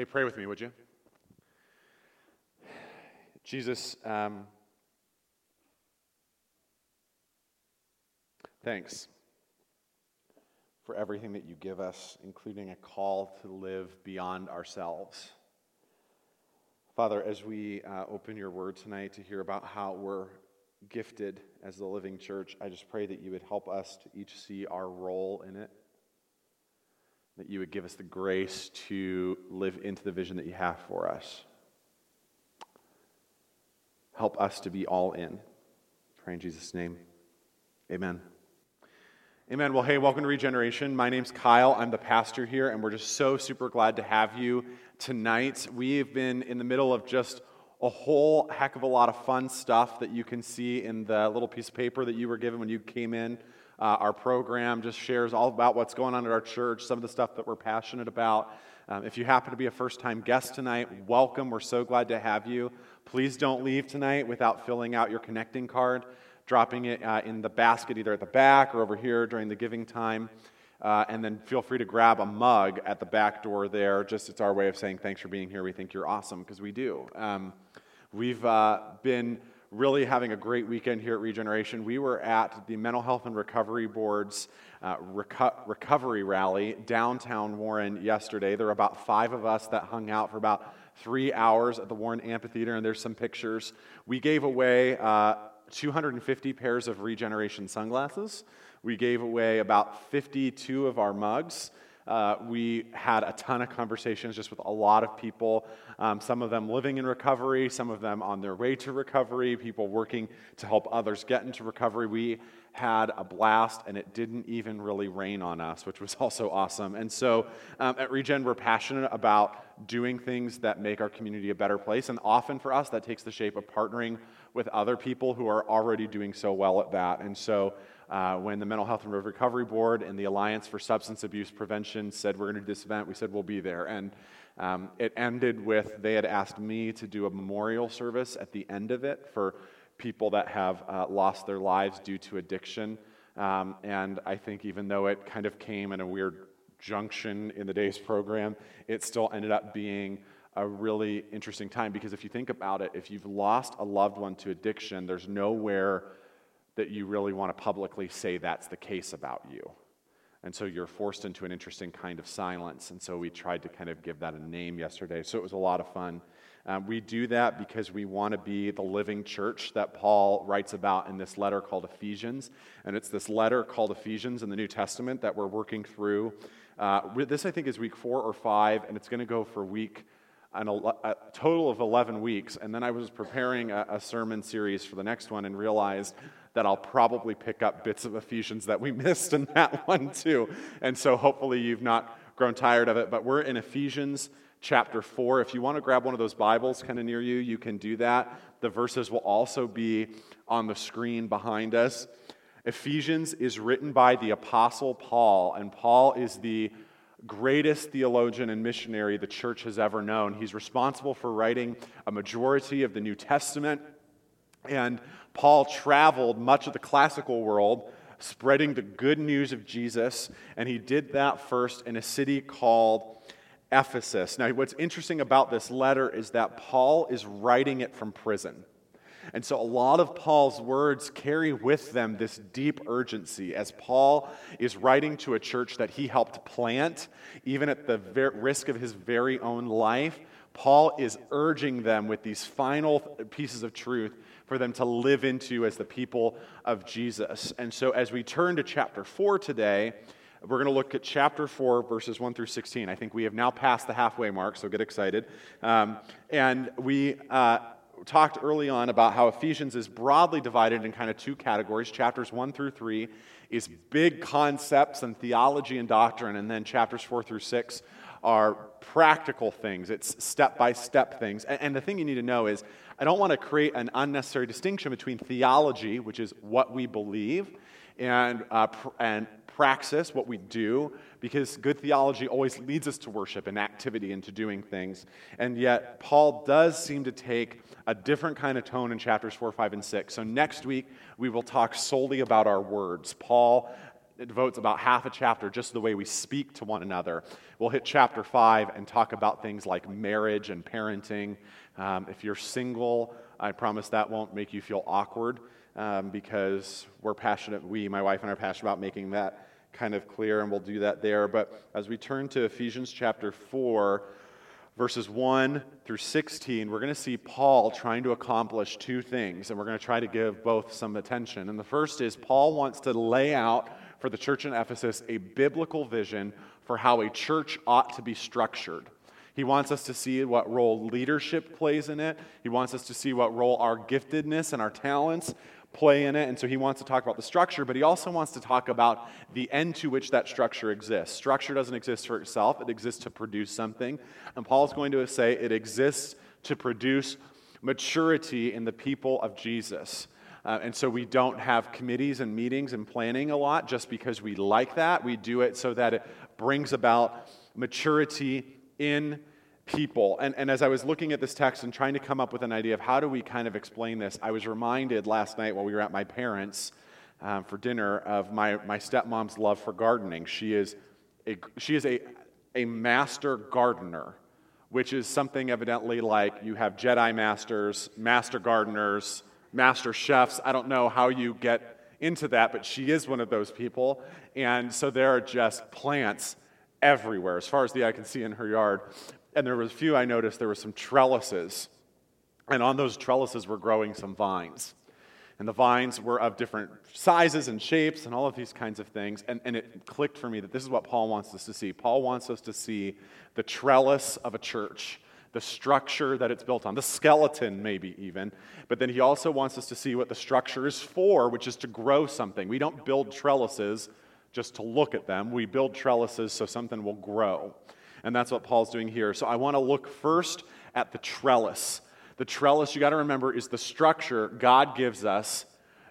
Hey, pray with me, would you? Jesus, um, thanks for everything that you give us, including a call to live beyond ourselves. Father, as we uh, open your word tonight to hear about how we're gifted as the living church, I just pray that you would help us to each see our role in it that you would give us the grace to live into the vision that you have for us. Help us to be all in. Pray in Jesus' name. Amen. Amen. Well, hey, welcome to Regeneration. My name's Kyle. I'm the pastor here, and we're just so super glad to have you tonight. We've been in the middle of just a whole heck of a lot of fun stuff that you can see in the little piece of paper that you were given when you came in. Uh, our program just shares all about what's going on at our church, some of the stuff that we're passionate about. Um, if you happen to be a first time guest tonight, welcome. We're so glad to have you. Please don't leave tonight without filling out your connecting card, dropping it uh, in the basket either at the back or over here during the giving time. Uh, and then feel free to grab a mug at the back door there. Just it's our way of saying thanks for being here. We think you're awesome because we do. Um, we've uh, been really having a great weekend here at Regeneration. We were at the Mental Health and Recovery Board's uh, reco- recovery rally downtown Warren yesterday. There were about five of us that hung out for about three hours at the Warren Amphitheater, and there's some pictures. We gave away uh, 250 pairs of Regeneration sunglasses. We gave away about 52 of our mugs. Uh, we had a ton of conversations just with a lot of people, um, some of them living in recovery, some of them on their way to recovery, people working to help others get into recovery. We had a blast, and it didn't even really rain on us, which was also awesome. And so um, at Regen, we're passionate about doing things that make our community a better place. And often for us, that takes the shape of partnering with other people who are already doing so well at that. And so uh, when the Mental Health and Recovery Board and the Alliance for Substance Abuse Prevention said we're going to do this event, we said we'll be there. And um, it ended with they had asked me to do a memorial service at the end of it for people that have uh, lost their lives due to addiction. Um, and I think even though it kind of came in a weird junction in the day's program, it still ended up being a really interesting time because if you think about it, if you've lost a loved one to addiction, there's nowhere that you really want to publicly say that's the case about you. And so you're forced into an interesting kind of silence. And so we tried to kind of give that a name yesterday. So it was a lot of fun. Um, we do that because we want to be the living church that Paul writes about in this letter called Ephesians. And it's this letter called Ephesians in the New Testament that we're working through. Uh, this, I think, is week four or five, and it's going to go for week an, a total of 11 weeks. And then I was preparing a, a sermon series for the next one and realized that I'll probably pick up bits of Ephesians that we missed in that one too. And so hopefully you've not grown tired of it. But we're in Ephesians chapter 4. If you want to grab one of those Bibles kind of near you, you can do that. The verses will also be on the screen behind us. Ephesians is written by the Apostle Paul, and Paul is the greatest theologian and missionary the church has ever known. He's responsible for writing a majority of the New Testament. And Paul traveled much of the classical world spreading the good news of Jesus, and he did that first in a city called Ephesus. Now, what's interesting about this letter is that Paul is writing it from prison. And so, a lot of Paul's words carry with them this deep urgency as Paul is writing to a church that he helped plant, even at the risk of his very own life. Paul is urging them with these final pieces of truth for them to live into as the people of Jesus. And so, as we turn to chapter 4 today, we're going to look at chapter 4, verses 1 through 16. I think we have now passed the halfway mark, so get excited. Um, and we uh, talked early on about how Ephesians is broadly divided in kind of two categories. Chapters 1 through 3 is big concepts and theology and doctrine, and then chapters 4 through 6 are practical things, it's step by step things. And, and the thing you need to know is I don't want to create an unnecessary distinction between theology, which is what we believe, and, uh, pr- and praxis, what we do, because good theology always leads us to worship and activity and to doing things. And yet, Paul does seem to take a different kind of tone in chapters 4, 5, and 6. So next week, we will talk solely about our words. Paul it devotes about half a chapter just the way we speak to one another. We'll hit chapter five and talk about things like marriage and parenting. Um, if you're single, I promise that won't make you feel awkward um, because we're passionate, we, my wife and I, are passionate about making that kind of clear, and we'll do that there. But as we turn to Ephesians chapter 4, verses 1 through 16, we're going to see Paul trying to accomplish two things, and we're going to try to give both some attention. And the first is Paul wants to lay out for the church in Ephesus a biblical vision for how a church ought to be structured. He wants us to see what role leadership plays in it. He wants us to see what role our giftedness and our talents play in it. And so he wants to talk about the structure, but he also wants to talk about the end to which that structure exists. Structure doesn't exist for itself, it exists to produce something. And Paul's going to say it exists to produce maturity in the people of Jesus. Uh, and so we don't have committees and meetings and planning a lot just because we like that. We do it so that it brings about maturity in people. And, and as I was looking at this text and trying to come up with an idea of how do we kind of explain this, I was reminded last night while we were at my parents' um, for dinner of my, my stepmom's love for gardening. She is a, she is a, a master gardener, which is something evidently like you have Jedi masters, master gardeners, master chefs. I don't know how you get into that, but she is one of those people. And so there are just plants everywhere, as far as the eye can see in her yard. And there was a few I noticed, there were some trellises. And on those trellises were growing some vines. And the vines were of different sizes and shapes and all of these kinds of things. And, and it clicked for me that this is what Paul wants us to see. Paul wants us to see the trellis of a church, the structure that it's built on, the skeleton, maybe even. But then he also wants us to see what the structure is for, which is to grow something. We don't build trellises just to look at them, we build trellises so something will grow. And that's what Paul's doing here. So I want to look first at the trellis. The trellis, you got to remember, is the structure God gives us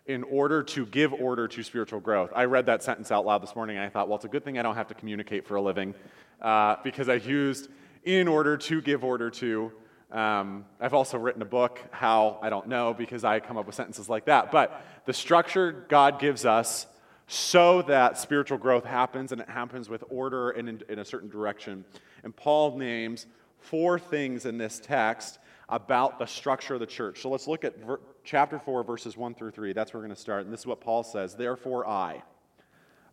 in order to give order to spiritual growth. I read that sentence out loud this morning and I thought, well, it's a good thing I don't have to communicate for a living uh, because I used in order to give order to. Um, I've also written a book, How, I don't know, because I come up with sentences like that. But the structure God gives us so that spiritual growth happens and it happens with order and in, in, a certain direction. And Paul names four things in this text about the structure of the church. So let's look at ver- chapter 4, verses 1 through 3. That's where we're going to start. And this is what Paul says Therefore, I,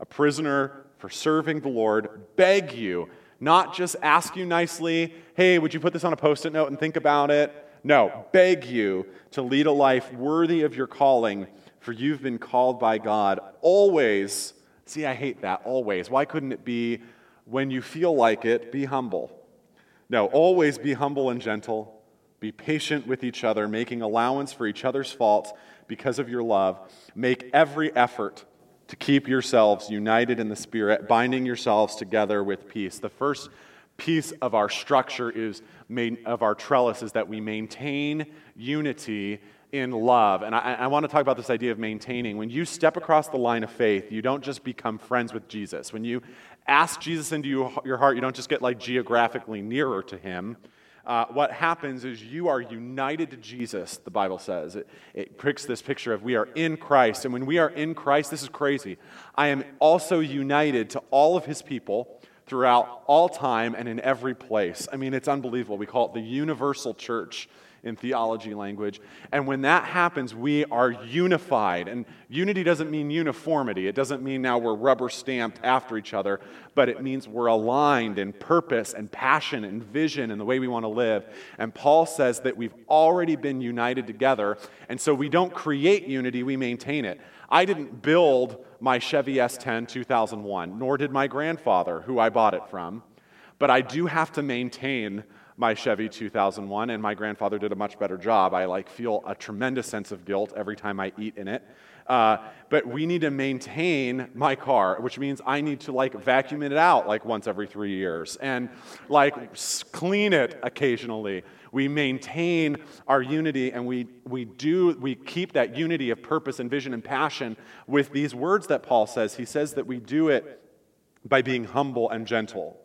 a prisoner for serving the Lord, beg you, not just ask you nicely, hey, would you put this on a post it note and think about it? No, beg you to lead a life worthy of your calling for you've been called by God always. See, I hate that, always. Why couldn't it be when you feel like it, be humble? No, always be humble and gentle. Be patient with each other, making allowance for each other's faults because of your love. Make every effort to keep yourselves united in the Spirit, binding yourselves together with peace. The first piece of our structure is made, of our trellis is that we maintain unity in love. And I, I, want to talk about this idea of maintaining. When you step across the line of faith, you don't just become friends with Jesus. When you ask Jesus into you, your heart, you don't just get like geographically nearer to him. Uh, what happens is you are united to Jesus, the Bible says. It, it picks this picture of we are in Christ. And when we are in Christ, this is crazy. I am also united to all of his people throughout all time and in every place. I mean, it's unbelievable. We call it the universal church in theology language. And when that happens, we are unified. And unity doesn't mean uniformity, it doesn't mean now we're rubber stamped after each other, but it means we're aligned in purpose and passion and vision and the way we want to live. And Paul says that we've already been united together. And so we don't create unity, we maintain it. I didn't build my Chevy S10 2001, nor did my grandfather, who I bought it from. But I do have to maintain my Chevy 2001, and my grandfather did a much better job. I like feel a tremendous sense of guilt every time I eat in it. Uh, but we need to maintain my car, which means I need to like vacuum it out like once every three years and like clean it occasionally. We maintain our unity and we, we do, we keep that unity of purpose and vision and passion with these words that Paul says. He says that we do it by being humble and gentle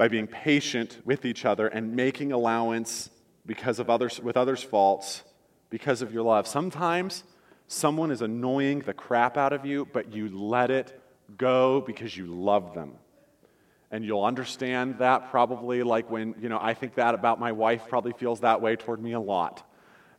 by being patient with each other and making allowance because of others with others' faults because of your love. Sometimes someone is annoying the crap out of you, but you let it go because you love them. And you'll understand that probably like when, you know, I think that about my wife, probably feels that way toward me a lot.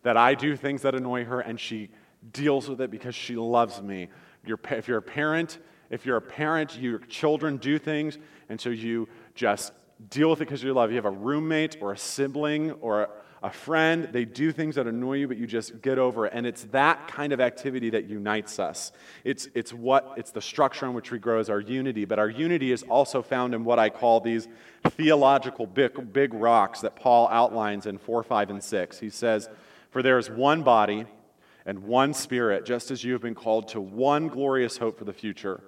That I do things that annoy her and she deals with it because she loves me. You're, if you're a parent, if you're a parent, your children do things, and so you just deal with it because you love. You have a roommate or a sibling or a friend, they do things that annoy you, but you just get over it. And it's that kind of activity that unites us. It's, it's what it's the structure on which we grow as our unity. But our unity is also found in what I call these theological big, big rocks that Paul outlines in 4, 5, and 6. He says, For there is one body and one spirit, just as you have been called to one glorious hope for the future.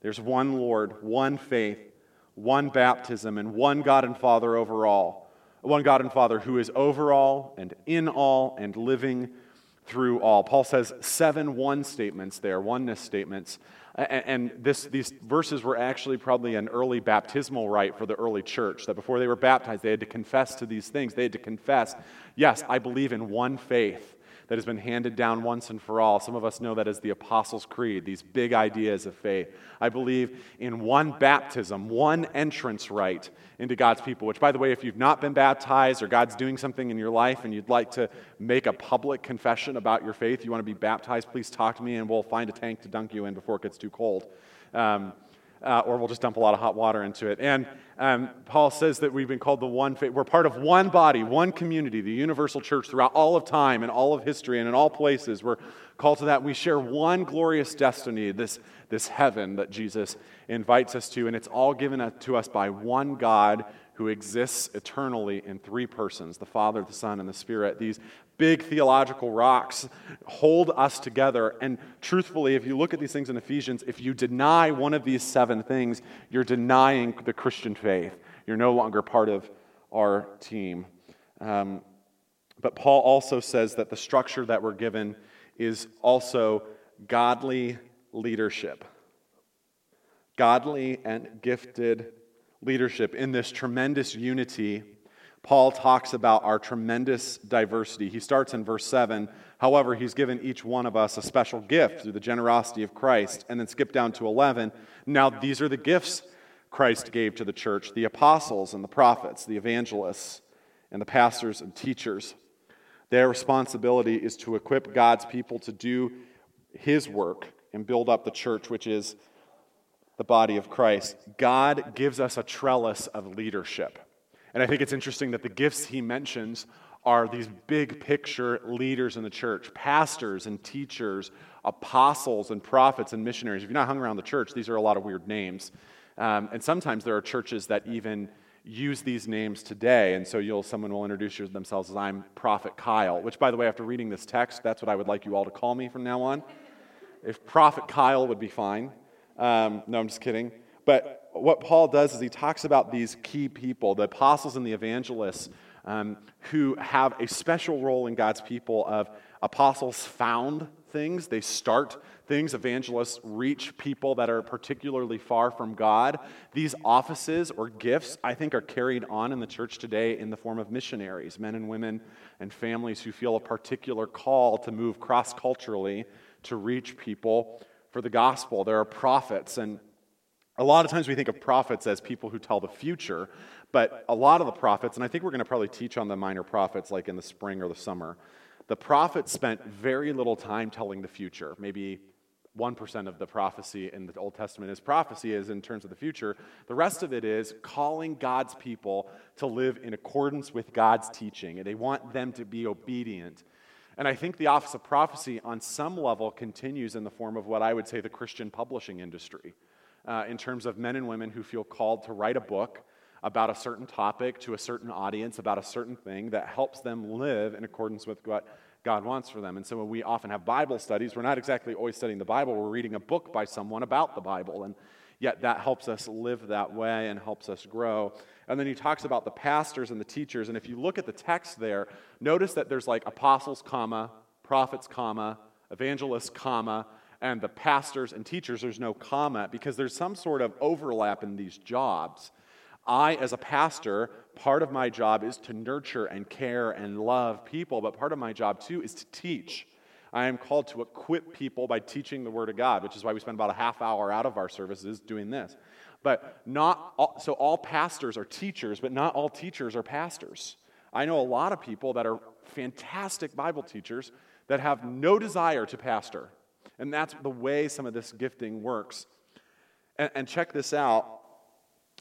There's one Lord, one faith, one baptism, and one God and Father over all one God and Father who is over all and in all and living through all. Paul says seven one statements there, oneness statements. And this, these verses were actually probably an early baptismal rite for the early church, that before they were baptized, they had to confess to these things. They had to confess, yes, I believe in one faith that has been handed down once and for all. Some of us know that as the Apostles' Creed, these big ideas of faith. I believe in one baptism, one entrance rite into God's people, which, by the way, if you've not been baptized or God's doing something in your life and you'd like to make a public confession about your faith, you want to be baptized, please talk to me and we'll find a tank to dunk you in before it gets too cold. Um, uh, or we'll just dump a lot of hot water into it. And um, Paul says that we've been called the one. We're part of one body, one community, the universal church throughout all of time and all of history and in all places. We're called to that. We share one glorious destiny, this, this heaven that Jesus invites us to. And it's all given to us by one God who exists eternally in three persons the Father, the Son, and the Spirit. These big theological rocks hold us together. And truthfully, if you look at these things in Ephesians, if you deny one of these seven things, you're denying the Christian faith. You're no longer part of our team. Um, but Paul also says that the structure that we're given is also godly leadership. Godly and gifted leadership in this tremendous unity Paul talks about our tremendous diversity. He starts in verse 7. However, he's given each one of us a special gift through the generosity of Christ. And then skip down to 11. Now, these are the gifts Christ gave to the church the apostles and the prophets, the evangelists, and the pastors and teachers. Their responsibility is to equip God's people to do his work and build up the church, which is the body of Christ. God gives us a trellis of leadership. And I think it's interesting that the gifts he mentions are these big picture leaders in the church pastors and teachers, apostles and prophets and missionaries. If you're not hung around the church, these are a lot of weird names. Um, and sometimes there are churches that even use these names today. And so you'll, someone will introduce themselves as I'm Prophet Kyle, which, by the way, after reading this text, that's what I would like you all to call me from now on. If Prophet Kyle would be fine. Um, no, I'm just kidding. But what Paul does is he talks about these key people, the apostles and the evangelists, um, who have a special role in God's people of apostles found things, they start things. Evangelists reach people that are particularly far from God. These offices or gifts, I think, are carried on in the church today in the form of missionaries, men and women and families who feel a particular call to move cross culturally to reach people for the gospel. There are prophets and a lot of times we think of prophets as people who tell the future, but a lot of the prophets, and I think we're going to probably teach on the minor prophets like in the spring or the summer, the prophets spent very little time telling the future. Maybe 1% of the prophecy in the Old Testament is prophecy, is in terms of the future. The rest of it is calling God's people to live in accordance with God's teaching, and they want them to be obedient. And I think the office of prophecy, on some level, continues in the form of what I would say the Christian publishing industry uh, in terms of men and women who feel called to write a book about a certain topic to a certain audience, about a certain thing that helps them live in accordance with what God wants for them. And so when we often have Bible studies, we're not exactly always studying the Bible, we're reading a book by someone about the Bible. And yet that helps us live that way and helps us grow. And then he talks about the pastors and the teachers. And if you look at the text there, notice that there's like apostles, comma, prophets, comma, evangelists, comma, and the pastors and teachers, there's no comma because there's some sort of overlap in these jobs. I, as a pastor, part of my job is to nurture and care and love people, but part of my job too is to teach. I am called to equip people by teaching the Word of God, which is why we spend about a half hour out of our services doing this. But not all, so all pastors are teachers, but not all teachers are pastors. I know a lot of people that are fantastic Bible teachers that have no desire to pastor. And that's the way some of this gifting works. And, and check this out.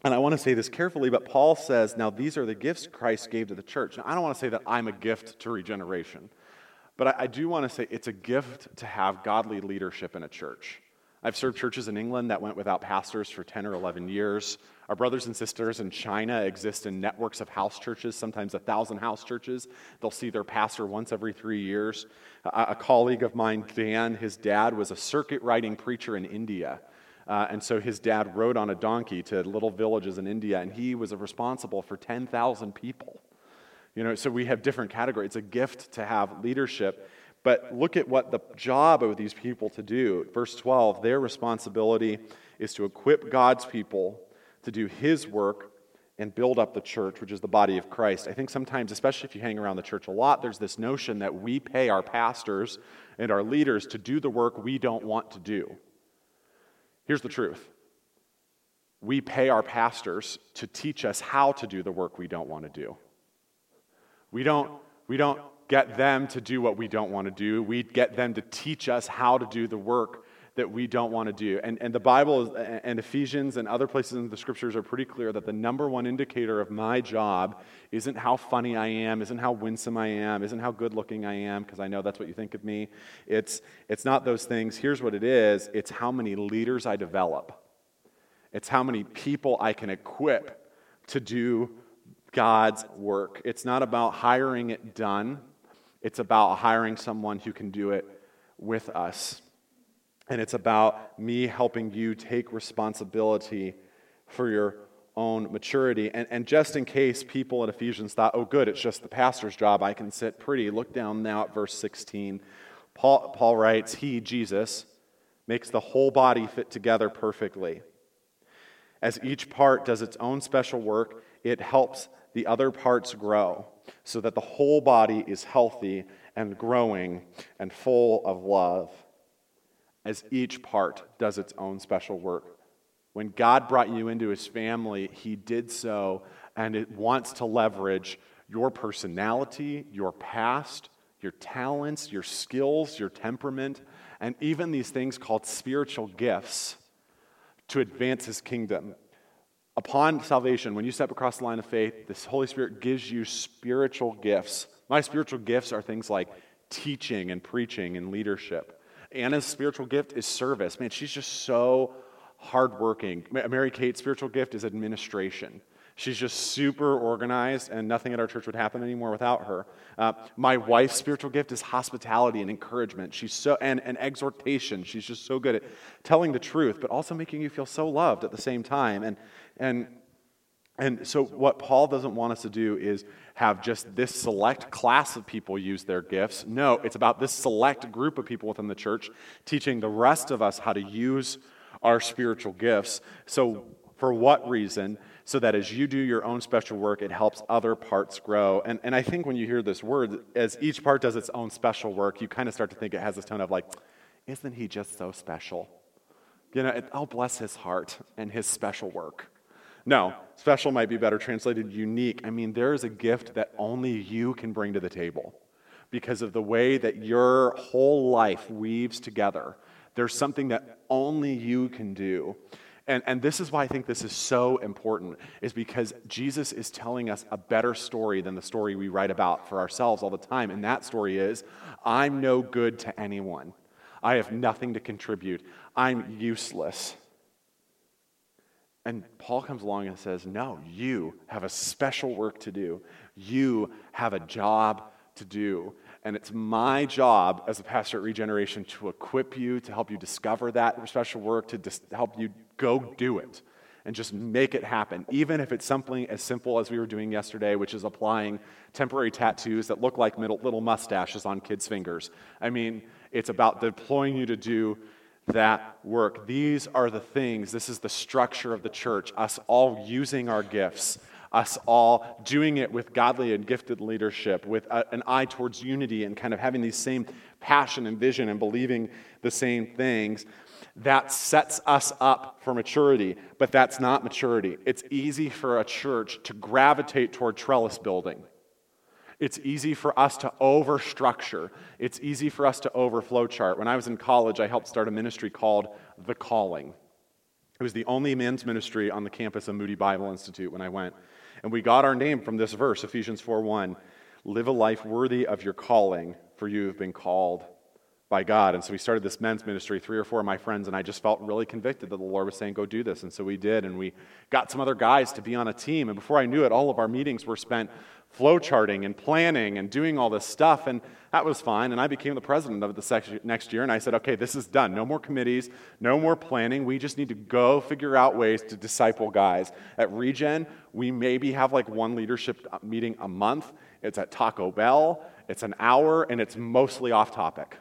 And I want to say this carefully, but Paul says, now these are the gifts Christ gave to the church. Now, I don't want to say that I'm a gift to regeneration, but I, I do want to say it's a gift to have godly leadership in a church. I've served churches in England that went without pastors for 10 or 11 years. Our brothers and sisters in China exist in networks of house churches, sometimes a thousand house churches. They'll see their pastor once every three years. A, a colleague of mine, Dan, his dad was a circuit riding preacher in India. Uh, and so his dad rode on a donkey to little villages in India, and he was responsible for 10,000 people. You know, so we have different categories. It's a gift to have leadership. But look at what the job of these people to do. Verse 12, their responsibility is to equip God's people to do his work and build up the church, which is the body of Christ. I think sometimes, especially if you hang around the church a lot, there's this notion that we pay our pastors and our leaders to do the work we don't want to do. Here's the truth we pay our pastors to teach us how to do the work we don't want to do. We don't, we don't get them to do what we don't want to do. We get them to teach us how to do the work that we don't want to do. And, and the Bible and Ephesians and other places in the scriptures are pretty clear that the number one indicator of my job isn't how funny I am, isn't how winsome I am, isn't how good looking I am, because I know that's what you think of me. It's, it's not those things. Here's what it is it's how many leaders I develop, it's how many people I can equip to do God's work. It's not about hiring it done, it's about hiring someone who can do it with us. And it's about me helping you take responsibility for your own maturity. And, and just in case people in Ephesians thought, oh, good, it's just the pastor's job, I can sit pretty, look down now at verse 16. Paul, Paul writes, He, Jesus, makes the whole body fit together perfectly. As each part does its own special work, it helps the other parts grow so that the whole body is healthy and growing and full of love as each part does its own special work. When God brought you into his family, he did so, and it wants to leverage your personality, your past, your talents, your skills, your temperament, and even these things called spiritual gifts to advance his kingdom. Upon salvation, when you step across the line of faith, this Holy Spirit gives you spiritual gifts. My spiritual gifts are things like teaching and preaching and leadership. Anna's spiritual gift is service. Man, she's just so hardworking. Mary Kate's spiritual gift is administration. She's just super organized, and nothing at our church would happen anymore without her. Uh, my wife's spiritual gift is hospitality and encouragement. She's so and, and exhortation. She's just so good at telling the truth, but also making you feel so loved at the same time. And and and so, what Paul doesn't want us to do is have just this select class of people use their gifts. No, it's about this select group of people within the church teaching the rest of us how to use our spiritual gifts. So, for what reason? So that as you do your own special work, it helps other parts grow. And, and I think when you hear this word, as each part does its own special work, you kind of start to think it has this tone of like, isn't he just so special? You know, it, oh, bless his heart and his special work. No, special might be better translated unique. I mean, there is a gift that only you can bring to the table because of the way that your whole life weaves together. There's something that only you can do. And, and this is why I think this is so important, is because Jesus is telling us a better story than the story we write about for ourselves all the time. And that story is I'm no good to anyone, I have nothing to contribute, I'm useless. And Paul comes along and says, No, you have a special work to do. You have a job to do. And it's my job as a pastor at Regeneration to equip you, to help you discover that special work, to dis- help you go do it and just make it happen. Even if it's something as simple as we were doing yesterday, which is applying temporary tattoos that look like little mustaches on kids' fingers. I mean, it's about deploying you to do that work. These are the things, this is the structure of the church, us all using our gifts, us all doing it with godly and gifted leadership, with a, an eye towards unity and kind of having these same passion and vision and believing the same things. That sets us up for maturity, but that's not maturity. It's easy for a church to gravitate toward trellis building. It's easy for us to overstructure. It's easy for us to overflow chart. When I was in college, I helped start a ministry called The Calling. It was the only men's ministry on the campus of Moody Bible Institute when I went. And we got our name from this verse, Ephesians 4:1. Live a life worthy of your calling, for you have been called by God. And so we started this men's ministry. Three or four of my friends and I just felt really convicted that the Lord was saying, go do this. And so we did. And we got some other guys to be on a team. And before I knew it, all of our meetings were spent flowcharting and planning and doing all this stuff. And that was fine. And I became the president of it the next year. And I said, okay, this is done. No more committees, no more planning. We just need to go figure out ways to disciple guys. At Regen, we maybe have like one leadership uh, meeting a month. It's at Taco Bell. It's an hour and it's mostly off topic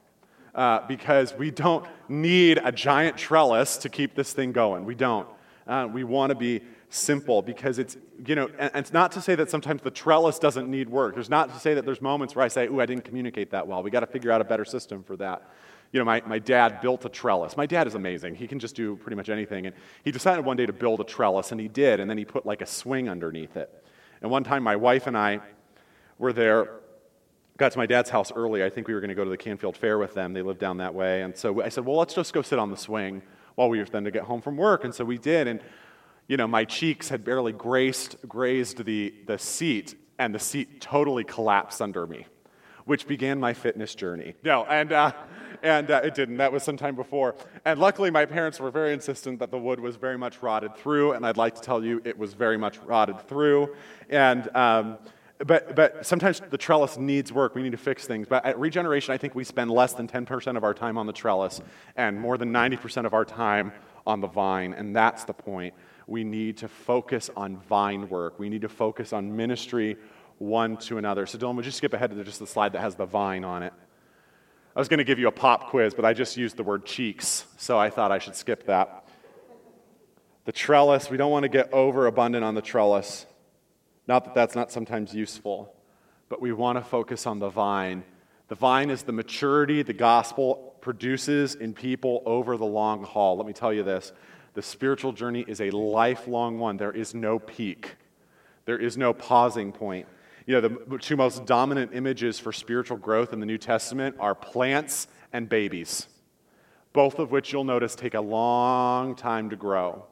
uh, because we don't need a giant trellis to keep this thing going. We don't. Uh, we want to be simple because it's, you know, and, and, it's not to say that sometimes the trellis doesn't need work. There's not to say that there's moments where I say, ooh, I didn't communicate that well. We got to figure out a better system for that. You know, my, my dad built a trellis. My dad is amazing. He can just do pretty much anything. And he decided one day to build a trellis, and he did, and then he put like a swing underneath it. And one time, my wife and I were there got to my dad's house early. I think we were going to go to the Canfield Fair with them. They lived down that way. And so I said, well, let's just go sit on the swing while we were then to get home from work. And so we did. And, you know, my cheeks had barely graced, grazed the, the seat, and the seat totally collapsed under me, which began my fitness journey. No, and, uh, and uh, it didn't. That was some time before. And luckily, my parents were very insistent that the wood was very much rotted through. And I'd like to tell you, it was very much rotted through. And, um, but, but sometimes the trellis needs work. We need to fix things. But at Regeneration, I think we spend less than 10% of our time on the trellis and more than 90% of our time on the vine. And that's the point. We need to focus on vine work. We need to focus on ministry one to another. So, Dylan, would you skip ahead to just the slide that has the vine on it? I was going to give you a pop quiz, but I just used the word cheeks, so I thought I should skip that. The trellis, we don't want to get overabundant on the trellis. Not that that's not sometimes useful, but we want to focus on the vine. The vine is the maturity the gospel produces in people over the long haul. Let me tell you this the spiritual journey is a lifelong one. There is no peak, there is no pausing point. You know, the two most dominant images for spiritual growth in the New Testament are plants and babies, both of which you'll notice take a long time to grow.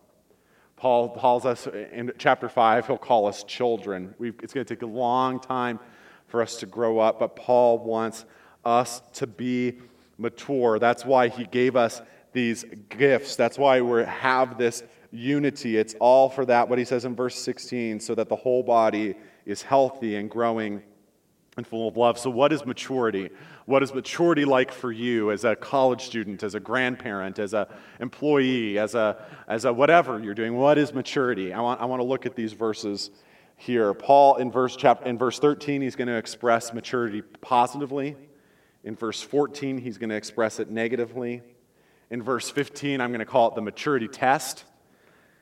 Paul calls us in chapter 5, he'll call us children. We've, it's going to take a long time for us to grow up, but Paul wants us to be mature. That's why he gave us these gifts. That's why we have this unity. It's all for that, what he says in verse 16, so that the whole body is healthy and growing and full of love. So, what is maturity? What is maturity like for you as a college student, as a grandparent, as an employee, as a, as a whatever you're doing? What is maturity? I want, I want to look at these verses here. Paul, in verse, chapter, in verse 13, he's going to express maturity positively. In verse 14, he's going to express it negatively. In verse 15, I'm going to call it the maturity test.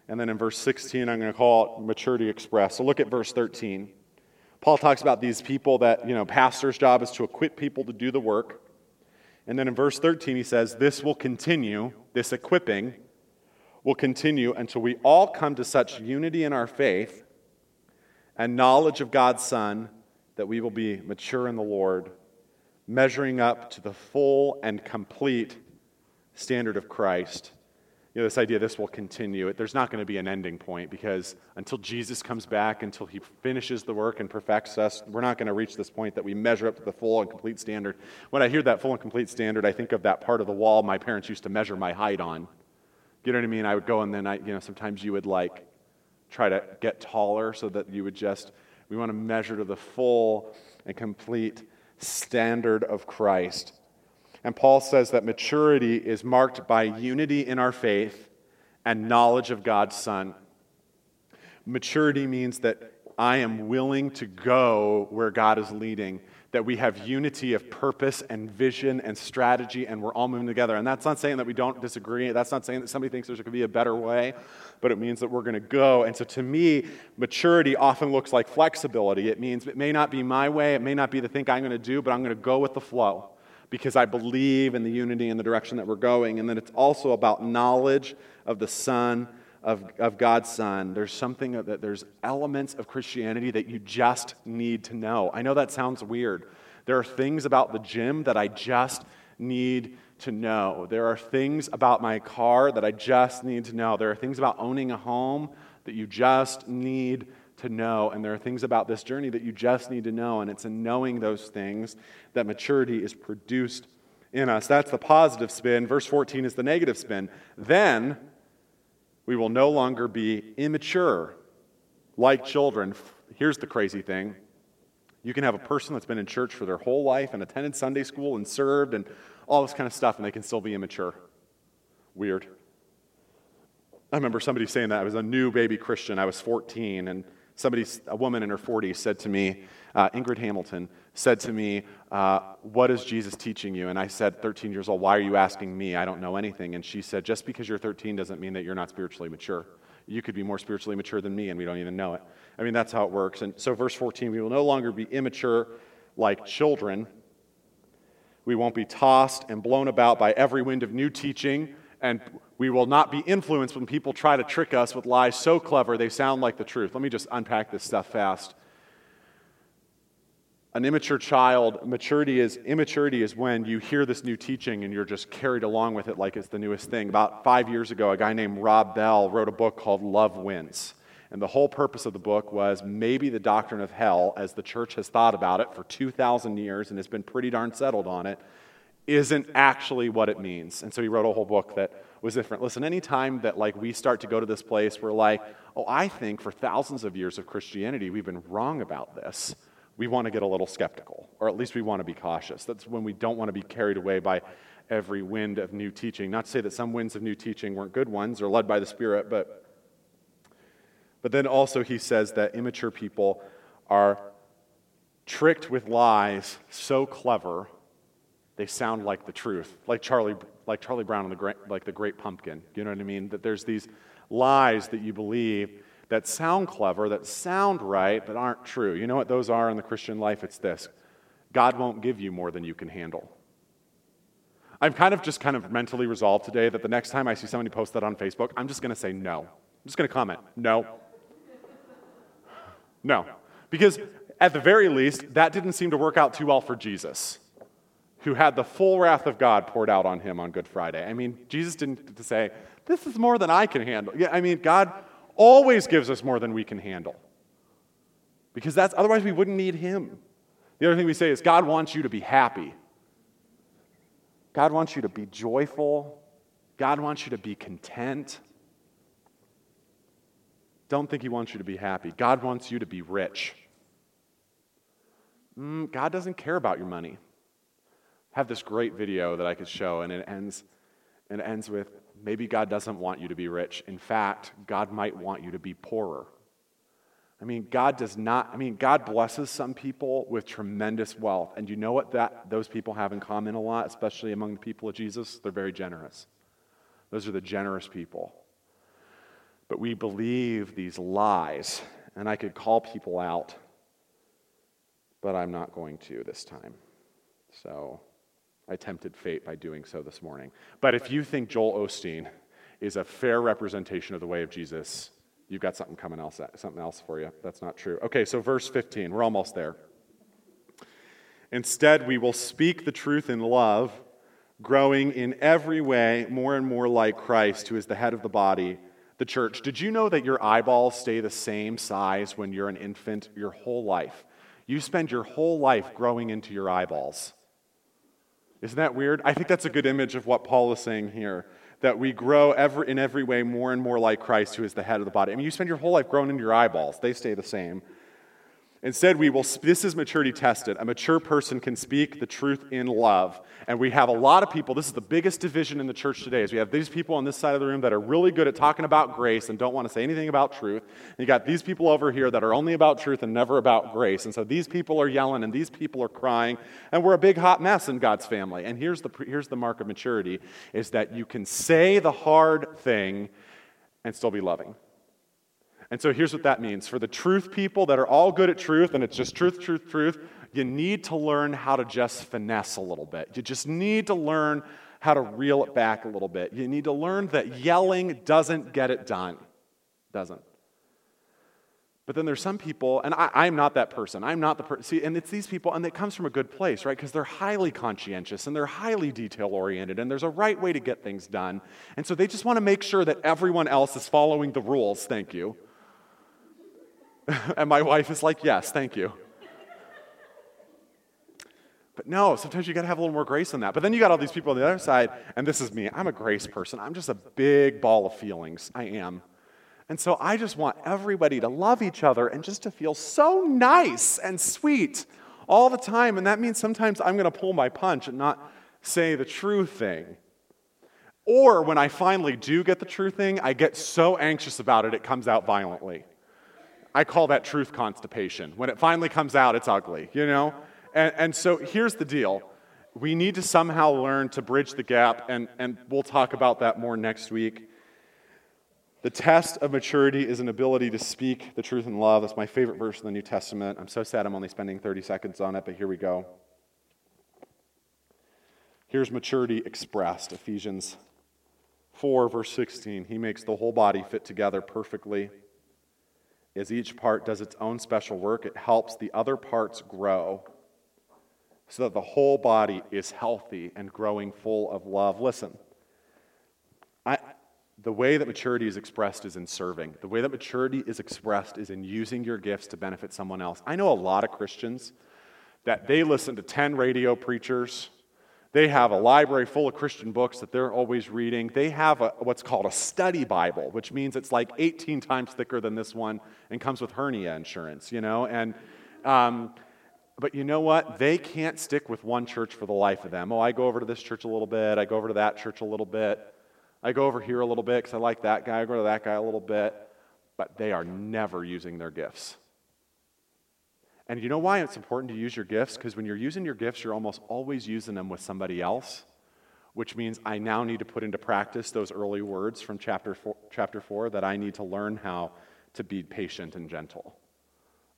And then in verse 16, I'm going to call it maturity express. So look at verse 13. Paul talks about these people that, you know, pastor's job is to equip people to do the work. And then in verse 13, he says, This will continue, this equipping will continue until we all come to such unity in our faith and knowledge of God's Son that we will be mature in the Lord, measuring up to the full and complete standard of Christ you know, this idea this will continue. There's not going to be an ending point because until Jesus comes back, until he finishes the work and perfects us, we're not going to reach this point that we measure up to the full and complete standard. When I hear that full and complete standard, I think of that part of the wall my parents used to measure my height on. You know what I mean? I would go and then I, you know, sometimes you would like try to get taller so that you would just, we want to measure to the full and complete standard of Christ. And Paul says that maturity is marked by unity in our faith and knowledge of God's Son. Maturity means that I am willing to go where God is leading, that we have unity of purpose and vision and strategy, and we're all moving together. And that's not saying that we don't disagree. That's not saying that somebody thinks there's to be a better way, but it means that we're going to go. And so to me, maturity often looks like flexibility. It means it may not be my way, it may not be the thing I'm going to do, but I'm going to go with the flow because I believe in the unity and the direction that we're going. And then it's also about knowledge of the Son of, of God's Son, there's something that there's elements of Christianity that you just need to know. I know that sounds weird. There are things about the gym that I just need to know. There are things about my car that I just need to know. There are things about owning a home that you just need to know. And there are things about this journey that you just need to know. And it's in knowing those things that maturity is produced in us. That's the positive spin. Verse 14 is the negative spin. Then, we will no longer be immature like children. Here's the crazy thing you can have a person that's been in church for their whole life and attended Sunday school and served and all this kind of stuff, and they can still be immature. Weird. I remember somebody saying that. I was a new baby Christian. I was 14, and somebody, a woman in her 40s, said to me, uh, Ingrid Hamilton, said to me, uh, What is Jesus teaching you? And I said, 13 years old, why are you asking me? I don't know anything. And she said, Just because you're 13 doesn't mean that you're not spiritually mature. You could be more spiritually mature than me, and we don't even know it. I mean, that's how it works. And so, verse 14, we will no longer be immature like children. We won't be tossed and blown about by every wind of new teaching, and we will not be influenced when people try to trick us with lies so clever they sound like the truth. Let me just unpack this stuff fast an immature child, maturity is immaturity is when you hear this new teaching and you're just carried along with it like it's the newest thing. About five years ago, a guy named Rob Bell wrote a book called Love Wins. And the whole purpose of the book was maybe the doctrine of hell, as the church has thought about it for 2,000 years and has been pretty darn settled on it, isn't actually what it means. And so he wrote a whole book that was different. Listen, anytime that like we start to go to this place where like, oh, I think for thousands of years of Christianity we've been wrong about this we want to get a little skeptical, or at least we want to be cautious. That's when we don't want to be carried away by every wind of new teaching. Not to say that some winds of new teaching weren't good ones or led by the Spirit, but, but then also he says that immature people are tricked with lies so clever they sound like the truth, like Charlie, like Charlie Brown and the like the Great Pumpkin. You know what I mean? That there's these lies that you believe that sound clever, that sound right, but aren't true. You know what those are in the Christian life? It's this God won't give you more than you can handle. I'm kind of just kind of mentally resolved today that the next time I see somebody post that on Facebook, I'm just going to say no. I'm just going to comment, no. No. Because at the very least, that didn't seem to work out too well for Jesus, who had the full wrath of God poured out on him on Good Friday. I mean, Jesus didn't say, This is more than I can handle. Yeah, I mean, God always gives us more than we can handle. Because that's otherwise we wouldn't need him. The other thing we say is God wants you to be happy. God wants you to be joyful. God wants you to be content. Don't think he wants you to be happy. God wants you to be rich. Mm, God doesn't care about your money. Have this great video that I could show, and it ends, and it ends with maybe God doesn't want you to be rich. In fact, God might want you to be poorer. I mean, God does not, I mean, God blesses some people with tremendous wealth. And you know what that those people have in common a lot, especially among the people of Jesus? They're very generous. Those are the generous people. But we believe these lies, and I could call people out, but I'm not going to this time. So I tempted fate by doing so this morning. But if you think Joel Osteen is a fair representation of the way of Jesus, you've got something coming else, something else for you. That's not true. Okay, so verse 15, we're almost there. Instead, we will speak the truth in love, growing in every way more and more like Christ, who is the head of the body, the church. Did you know that your eyeballs stay the same size when you're an infant your whole life? You spend your whole life growing into your eyeballs. Isn't that weird? I think that's a good image of what Paul is saying here. That we grow ever, in every way more and more like Christ, who is the head of the body. I mean, you spend your whole life growing into your eyeballs, they stay the same. Instead, we will, this is maturity tested. A mature person can speak the truth in love. And we have a lot of people, this is the biggest division in the church today, is we have these people on this side of the room that are really good at talking about grace and don't want to say anything about truth. And you got these people over here that are only about truth and never about grace. And so these people are yelling and these people are crying. And we're a big hot mess in God's family. And here's the, here's the mark of maturity is that you can say the hard thing and still be loving. And so here's what that means. For the truth people that are all good at truth, and it's just truth, truth, truth, you need to learn how to just finesse a little bit. You just need to learn how to reel it back a little bit. You need to learn that yelling doesn't get it done. Doesn't. But then there's some people, and I, am not that person. I'm not the person. See, and it's these people, and it comes from a good place, right? Because they're highly conscientious and they're highly detail oriented, and there's a right way to get things done. And so they just want to make sure that everyone else is following the rules. Thank you. and my wife is like, Yes, thank you. But no, sometimes you got to have a little more grace than that. But then you got all these people on the other side, and this is me. I'm a grace person. I'm just a big ball of feelings. I am. And so I just want everybody to love each other and just to feel so nice and sweet all the time. And that means sometimes I'm going to pull my punch and not say the true thing. Or when I finally do get the true thing, I get so anxious about it, it comes out violently. I call that truth constipation. When it finally comes out, it's ugly, you know? And, and so here's the deal we need to somehow learn to bridge the gap, and, and we'll talk about that more next week. The test of maturity is an ability to speak the truth in love. That's my favorite verse in the New Testament. I'm so sad I'm only spending 30 seconds on it, but here we go. Here's maturity expressed Ephesians 4, verse 16. He makes the whole body fit together perfectly. As each part does its own special work, it helps the other parts grow so that the whole body is healthy and growing full of love. Listen, I, the way that maturity is expressed is in serving. The way that maturity is expressed is in using your gifts to benefit someone else. I know a lot of Christians that they listen to 10 radio preachers they have a library full of Christian books that they're always reading. They have a, what's called a study Bible, which means it's like 18 times thicker than this one and comes with hernia insurance, you know? And, um, but you know what? They can't stick with one church for the life of them. Oh, I go over to this church a little bit. I go over to that church a little bit. I go over here a little bit because I like that guy. I go to that guy a little bit. But they are never using their gifts. And you know why it's important to use your gifts? Because when you're using your gifts, you're almost always using them with somebody else, which means I now need to put into practice those early words from chapter four, chapter four that I need to learn how to be patient and gentle.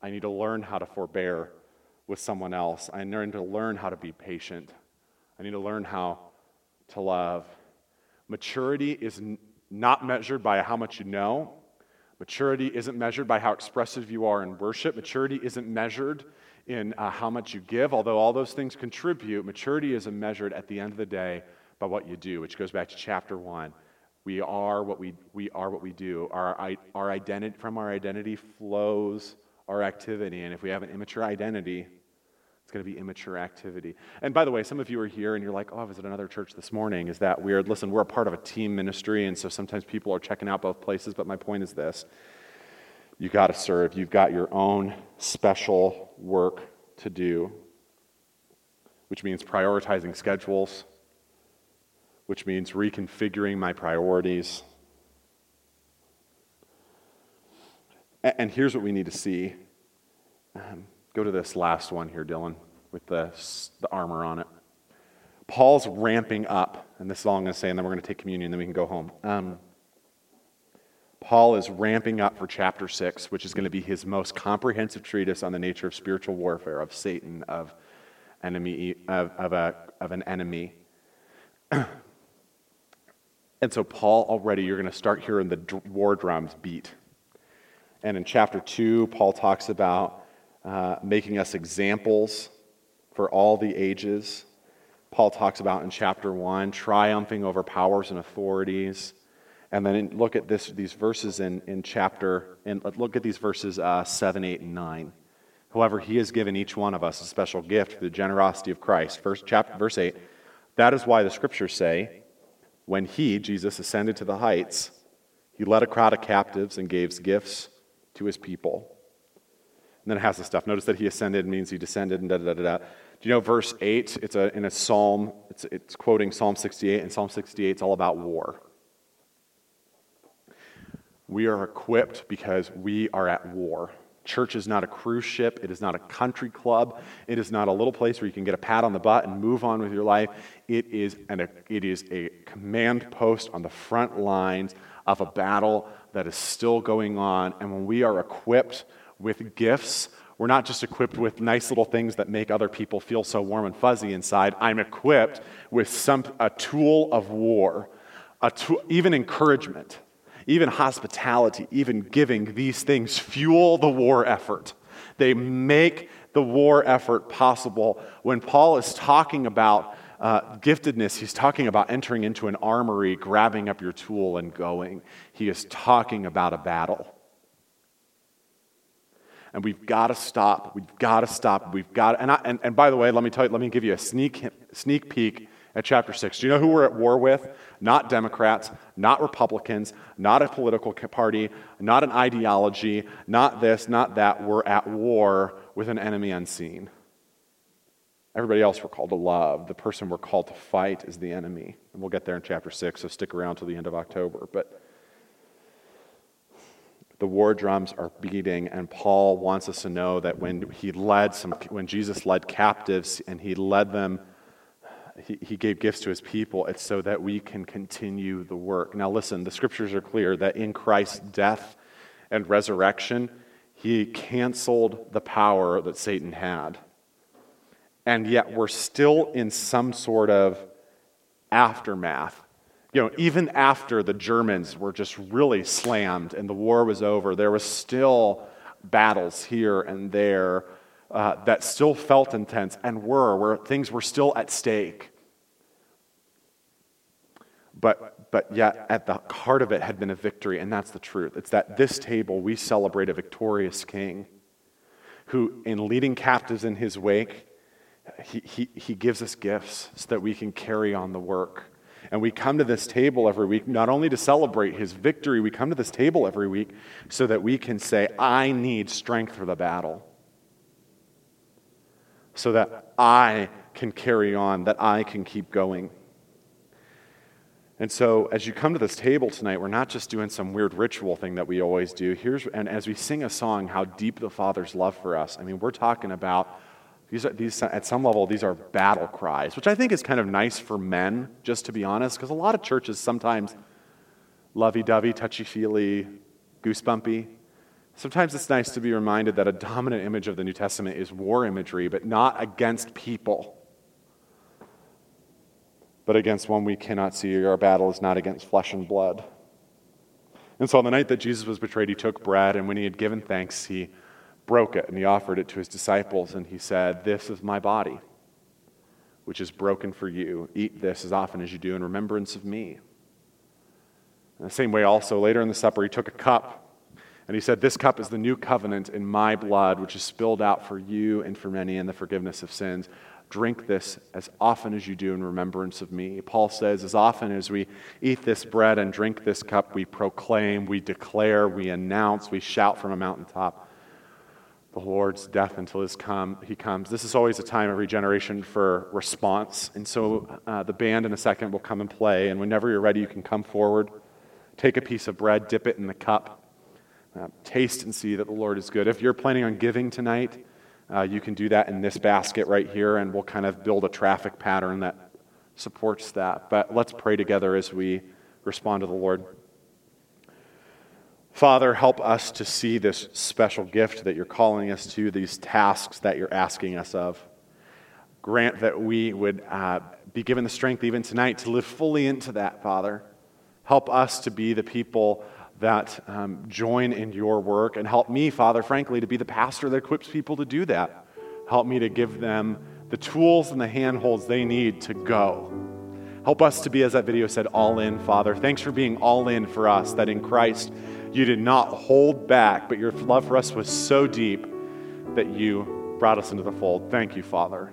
I need to learn how to forbear with someone else. I need to learn how to be patient. I need to learn how to love. Maturity is not measured by how much you know, Maturity isn't measured by how expressive you are in worship. Maturity isn't measured in uh, how much you give, although all those things contribute. Maturity is measured at the end of the day by what you do, which goes back to chapter one. We are what we, we are what we do. Our, our identity, from our identity flows our activity. And if we have an immature identity, it's going to be immature activity. And by the way, some of you are here and you're like, oh, I was at another church this morning. Is that weird? Listen, we're a part of a team ministry, and so sometimes people are checking out both places. But my point is this you got to serve, you've got your own special work to do, which means prioritizing schedules, which means reconfiguring my priorities. And here's what we need to see. Um, Go to this last one here, Dylan, with the, the armor on it. Paul's ramping up, and this is all I'm going to say, and then we're going to take communion, and then we can go home. Um, Paul is ramping up for chapter 6, which is going to be his most comprehensive treatise on the nature of spiritual warfare, of Satan, of, enemy, of, of, a, of an enemy. and so, Paul, already, you're going to start hearing the war drums beat. And in chapter 2, Paul talks about uh, making us examples for all the ages. Paul talks about in chapter 1, triumphing over powers and authorities. And then look at this, these verses in, in chapter, and look at these verses uh, 7, 8, and 9. However, he has given each one of us a special gift through the generosity of Christ. First chapter, verse 8. That is why the scriptures say, when he, Jesus, ascended to the heights, he led a crowd of captives and gave gifts to his people. And then it has the stuff. Notice that he ascended means he descended and da da da da. Do you know verse 8? It's a, in a psalm, it's, it's quoting Psalm 68, and Psalm 68 is all about war. We are equipped because we are at war. Church is not a cruise ship. It is not a country club. It is not a little place where you can get a pat on the butt and move on with your life. It is, an, it is a command post on the front lines of a battle that is still going on. And when we are equipped with gifts, we're not just equipped with nice little things that make other people feel so warm and fuzzy inside. I'm equipped with some, a tool of war, a tool, even encouragement even hospitality, even giving, these things fuel the war effort. They make the war effort possible. When Paul is talking about uh, giftedness, he's talking about entering into an armory, grabbing up your tool, and going. He is talking about a battle. And we've got to stop. We've got to stop. We've got. And, I, and, and by the way, let me tell you. Let me give you a sneak sneak peek at chapter six. Do you know who we're at war with? not Democrats, not Republicans, not a political party, not an ideology, not this, not that. We're at war with an enemy unseen. Everybody else we're called to love. The person we're called to fight is the enemy. And we'll get there in chapter 6, so stick around till the end of October. But the war drums are beating, and Paul wants us to know that when he led some, when Jesus led captives and he led them he, he gave gifts to his people, it's so that we can continue the work. Now, listen, the scriptures are clear that in Christ's death and resurrection, he canceled the power that Satan had. And yet, we're still in some sort of aftermath. You know, even after the Germans were just really slammed and the war was over, there was still battles here and there uh, that still felt intense and were, where things were still at stake. But, but yet, at the heart of it had been a victory, and that's the truth. It's that this table, we celebrate a victorious king who, in leading captives in his wake, he, he, he gives us gifts so that we can carry on the work. And we come to this table every week not only to celebrate his victory, we come to this table every week so that we can say, I need strength for the battle so that I can carry on, that I can keep going. And so, as you come to this table tonight, we're not just doing some weird ritual thing that we always do. Here's, and as we sing a song, how deep the Father's love for us, I mean, we're talking about these, are, these at some level, these are battle cries, which I think is kind of nice for men, just to be honest, because a lot of churches sometimes lovey dovey, touchy feely, goosebumpy. Sometimes it's nice to be reminded that a dominant image of the New Testament is war imagery, but not against people, but against one we cannot see. Our battle is not against flesh and blood. And so on the night that Jesus was betrayed, he took bread, and when he had given thanks, he broke it and he offered it to his disciples, and he said, This is my body, which is broken for you. Eat this as often as you do in remembrance of me. In the same way, also, later in the supper, he took a cup. And he said, This cup is the new covenant in my blood, which is spilled out for you and for many in the forgiveness of sins. Drink this as often as you do in remembrance of me. Paul says, As often as we eat this bread and drink this cup, we proclaim, we declare, we announce, we shout from a mountaintop the Lord's death until his come, he comes. This is always a time of regeneration for response. And so uh, the band in a second will come and play. And whenever you're ready, you can come forward, take a piece of bread, dip it in the cup uh, taste and see that the Lord is good. If you're planning on giving tonight, uh, you can do that in this basket right here, and we'll kind of build a traffic pattern that supports that. But let's pray together as we respond to the Lord. Father, help us to see this special gift that you're calling us to, these tasks that you're asking us of. Grant that we would uh, be given the strength even tonight to live fully into that, Father. Help us to be the people that um, join in your work and help me, Father, frankly, to be the pastor that equips people to do that. Help me to give them the tools and the handholds they need to go. Help us to be, as that video said, all in, Father. Thanks for being all in for us, that in Christ you did not hold back, but your love for us was so deep that you brought us into the fold. Thank you, Father.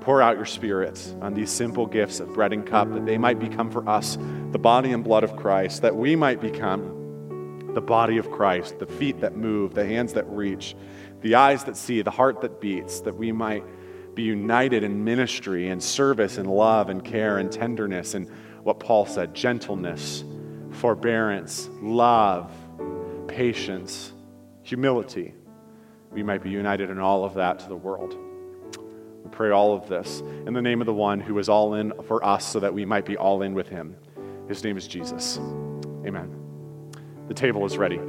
Pour out your spirits on these simple gifts of bread and cup that they might become for us the body and blood of Christ, that we might become the body of Christ, the feet that move, the hands that reach, the eyes that see, the heart that beats, that we might be united in ministry and service and love and care and tenderness and what Paul said gentleness, forbearance, love, patience, humility. We might be united in all of that to the world. We pray all of this in the name of the one who is all in for us so that we might be all in with him. His name is Jesus. Amen. The table is ready.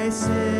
vai ser.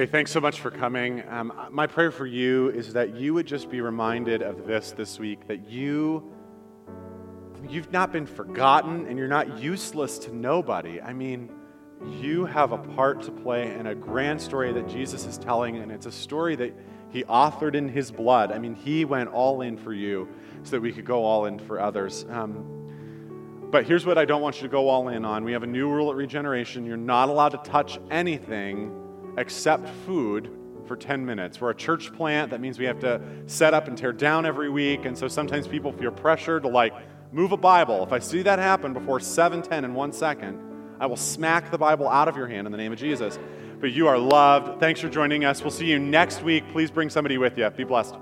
Hey, thanks so much for coming. Um, my prayer for you is that you would just be reminded of this this week that you you've not been forgotten and you're not useless to nobody. I mean, you have a part to play in a grand story that Jesus is telling, and it's a story that he authored in his blood. I mean, he went all in for you so that we could go all in for others. Um, but here's what I don't want you to go all in on. We have a new rule at Regeneration. You're not allowed to touch anything accept food for 10 minutes. We're a church plant. That means we have to set up and tear down every week. And so sometimes people feel pressure to like move a Bible. If I see that happen before 710 in one second, I will smack the Bible out of your hand in the name of Jesus. But you are loved. Thanks for joining us. We'll see you next week. Please bring somebody with you. Be blessed.